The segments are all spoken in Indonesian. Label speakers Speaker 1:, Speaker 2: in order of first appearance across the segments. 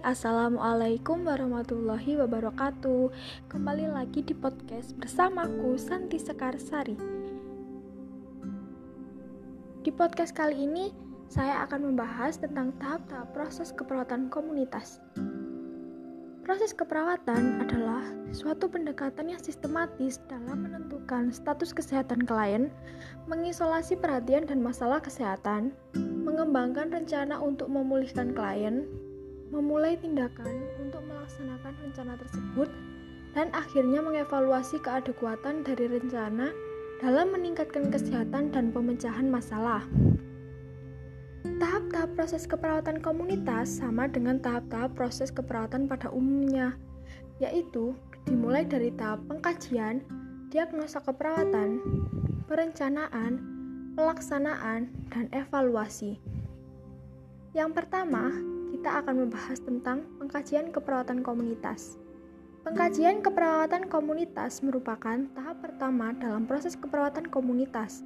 Speaker 1: Assalamualaikum warahmatullahi wabarakatuh. Kembali lagi di podcast bersamaku Santi Sekarsari. Di podcast kali ini saya akan membahas tentang tahap-tahap proses keperawatan komunitas. Proses keperawatan adalah suatu pendekatan yang sistematis dalam menentukan status kesehatan klien, mengisolasi perhatian dan masalah kesehatan, mengembangkan rencana untuk memulihkan klien, memulai tindakan untuk melaksanakan rencana tersebut, dan akhirnya mengevaluasi keadekuatan dari rencana dalam meningkatkan kesehatan dan pemecahan masalah. Tahap-tahap proses keperawatan komunitas sama dengan tahap-tahap proses keperawatan pada umumnya, yaitu dimulai dari tahap pengkajian, diagnosa keperawatan, perencanaan, pelaksanaan, dan evaluasi. Yang pertama, kita akan membahas tentang pengkajian keperawatan komunitas. Pengkajian keperawatan komunitas merupakan tahap pertama dalam proses keperawatan komunitas.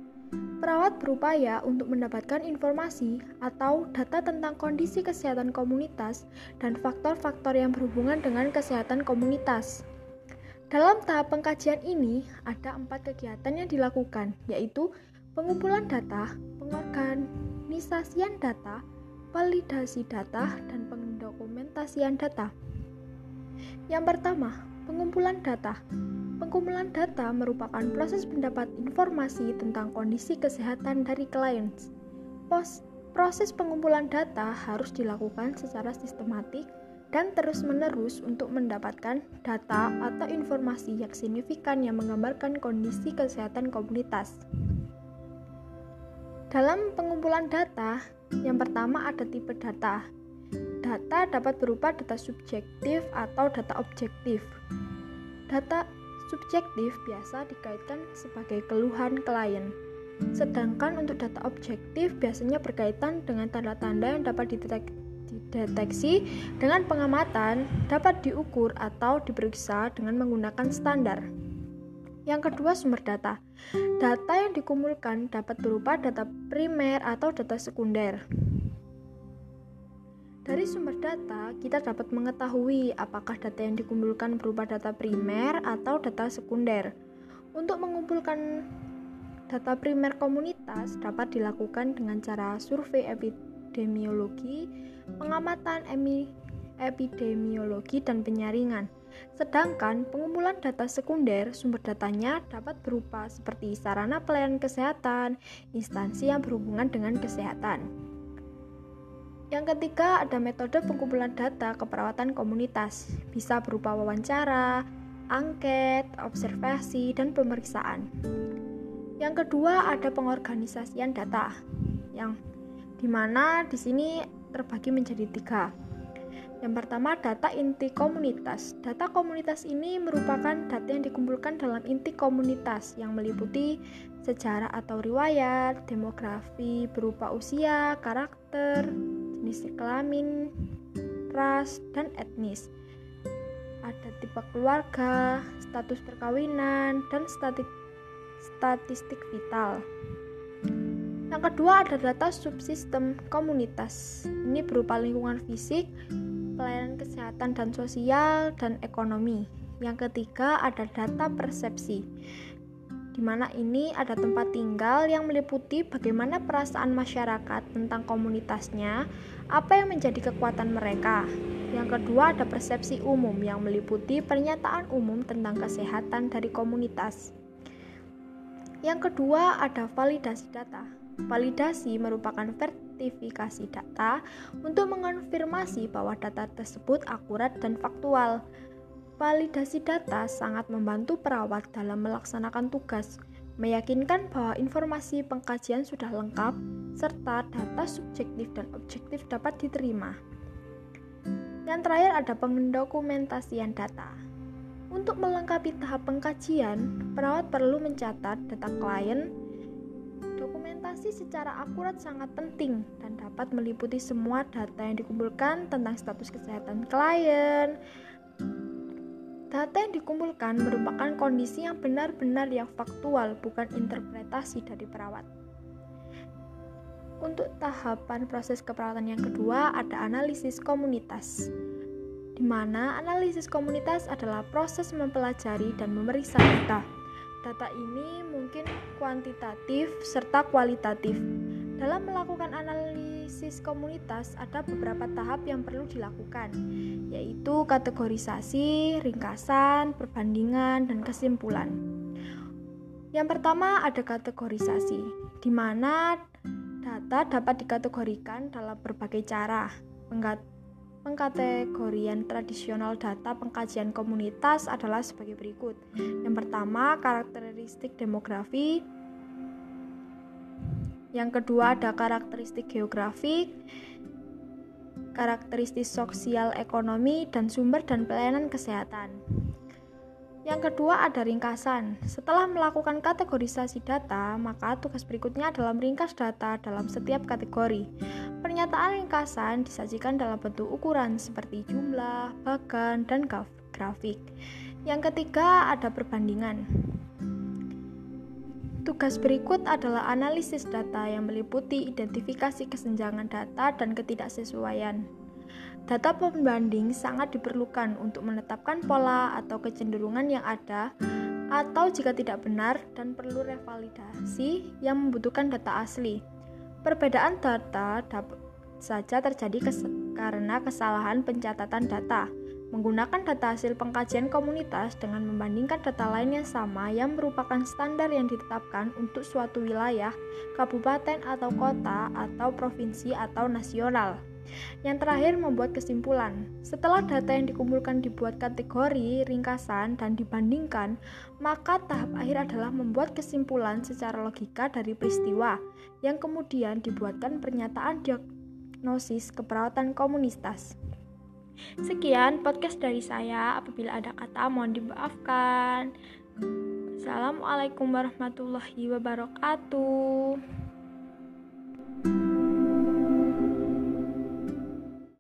Speaker 1: Perawat berupaya untuk mendapatkan informasi atau data tentang kondisi kesehatan komunitas dan faktor-faktor yang berhubungan dengan kesehatan komunitas. Dalam tahap pengkajian ini, ada empat kegiatan yang dilakukan, yaitu pengumpulan data, pengorganisasian data, validasi data, dan pendokumentasian data. Yang pertama, pengumpulan data. Pengumpulan data merupakan proses pendapat informasi tentang kondisi kesehatan dari klien. Proses pengumpulan data harus dilakukan secara sistematik dan terus-menerus untuk mendapatkan data atau informasi yang signifikan yang menggambarkan kondisi kesehatan komunitas. Dalam pengumpulan data, yang pertama ada tipe data. Data dapat berupa data subjektif atau data objektif. Data subjektif biasa dikaitkan sebagai keluhan klien. Sedangkan untuk data objektif biasanya berkaitan dengan tanda-tanda yang dapat dideteksi dengan pengamatan, dapat diukur atau diperiksa dengan menggunakan standar. Yang kedua, sumber data. Data yang dikumpulkan dapat berupa data primer atau data sekunder. Dari sumber data, kita dapat mengetahui apakah data yang dikumpulkan berupa data primer atau data sekunder. Untuk mengumpulkan data primer komunitas dapat dilakukan dengan cara survei epidemiologi, pengamatan epidemiologi, dan penyaringan. Sedangkan pengumpulan data sekunder, sumber datanya dapat berupa seperti sarana pelayanan kesehatan, instansi yang berhubungan dengan kesehatan. Yang ketiga, ada metode pengumpulan data keperawatan komunitas. Bisa berupa wawancara, angket, observasi, dan pemeriksaan. Yang kedua, ada pengorganisasian data. Yang di mana di sini terbagi menjadi tiga yang pertama, data inti komunitas. Data komunitas ini merupakan data yang dikumpulkan dalam inti komunitas yang meliputi sejarah atau riwayat, demografi berupa usia, karakter, jenis kelamin, ras, dan etnis. Ada tipe keluarga, status perkawinan, dan statik, statistik vital. Yang kedua ada data subsistem komunitas. Ini berupa lingkungan fisik, pelayanan kesehatan dan sosial, dan ekonomi. Yang ketiga ada data persepsi, di mana ini ada tempat tinggal yang meliputi bagaimana perasaan masyarakat tentang komunitasnya, apa yang menjadi kekuatan mereka. Yang kedua ada persepsi umum yang meliputi pernyataan umum tentang kesehatan dari komunitas. Yang kedua ada validasi data. Validasi merupakan sertifikasi data untuk mengonfirmasi bahwa data tersebut akurat dan faktual. Validasi data sangat membantu perawat dalam melaksanakan tugas, meyakinkan bahwa informasi pengkajian sudah lengkap, serta data subjektif dan objektif dapat diterima. Yang terakhir ada pendokumentasian data. Untuk melengkapi tahap pengkajian, perawat perlu mencatat data klien, Dokumentasi secara akurat sangat penting dan dapat meliputi semua data yang dikumpulkan tentang status kesehatan klien. Data yang dikumpulkan merupakan kondisi yang benar-benar yang faktual, bukan interpretasi dari perawat. Untuk tahapan proses keperawatan yang kedua, ada analisis komunitas. di mana analisis komunitas adalah proses mempelajari dan memeriksa data. Data ini mungkin kuantitatif serta kualitatif. Dalam melakukan analisis komunitas, ada beberapa tahap yang perlu dilakukan, yaitu kategorisasi, ringkasan, perbandingan, dan kesimpulan. Yang pertama ada kategorisasi, di mana data dapat dikategorikan dalam berbagai cara. Pengkategorian tradisional data pengkajian komunitas adalah sebagai berikut. Yang pertama, karakteristik demografi. Yang kedua ada karakteristik geografik, karakteristik sosial ekonomi, dan sumber dan pelayanan kesehatan. Yang kedua ada ringkasan. Setelah melakukan kategorisasi data, maka tugas berikutnya adalah meringkas data dalam setiap kategori. Pernyataan ringkasan disajikan dalam bentuk ukuran seperti jumlah, bagan, dan grafik. Yang ketiga ada perbandingan. Tugas berikut adalah analisis data yang meliputi identifikasi kesenjangan data dan ketidaksesuaian. Data pembanding sangat diperlukan untuk menetapkan pola atau kecenderungan yang ada atau jika tidak benar dan perlu revalidasi yang membutuhkan data asli. Perbedaan data dapat saja terjadi kes karena kesalahan pencatatan data. Menggunakan data hasil pengkajian komunitas dengan membandingkan data lain yang sama yang merupakan standar yang ditetapkan untuk suatu wilayah, kabupaten atau kota, atau provinsi atau nasional. Yang terakhir, membuat kesimpulan. Setelah data yang dikumpulkan dibuat kategori, ringkasan, dan dibandingkan, maka tahap akhir adalah membuat kesimpulan secara logika dari peristiwa, yang kemudian dibuatkan pernyataan diagnosis keperawatan komunitas. Sekian podcast dari saya. Apabila ada kata, mohon dimaafkan. Assalamualaikum warahmatullahi wabarakatuh.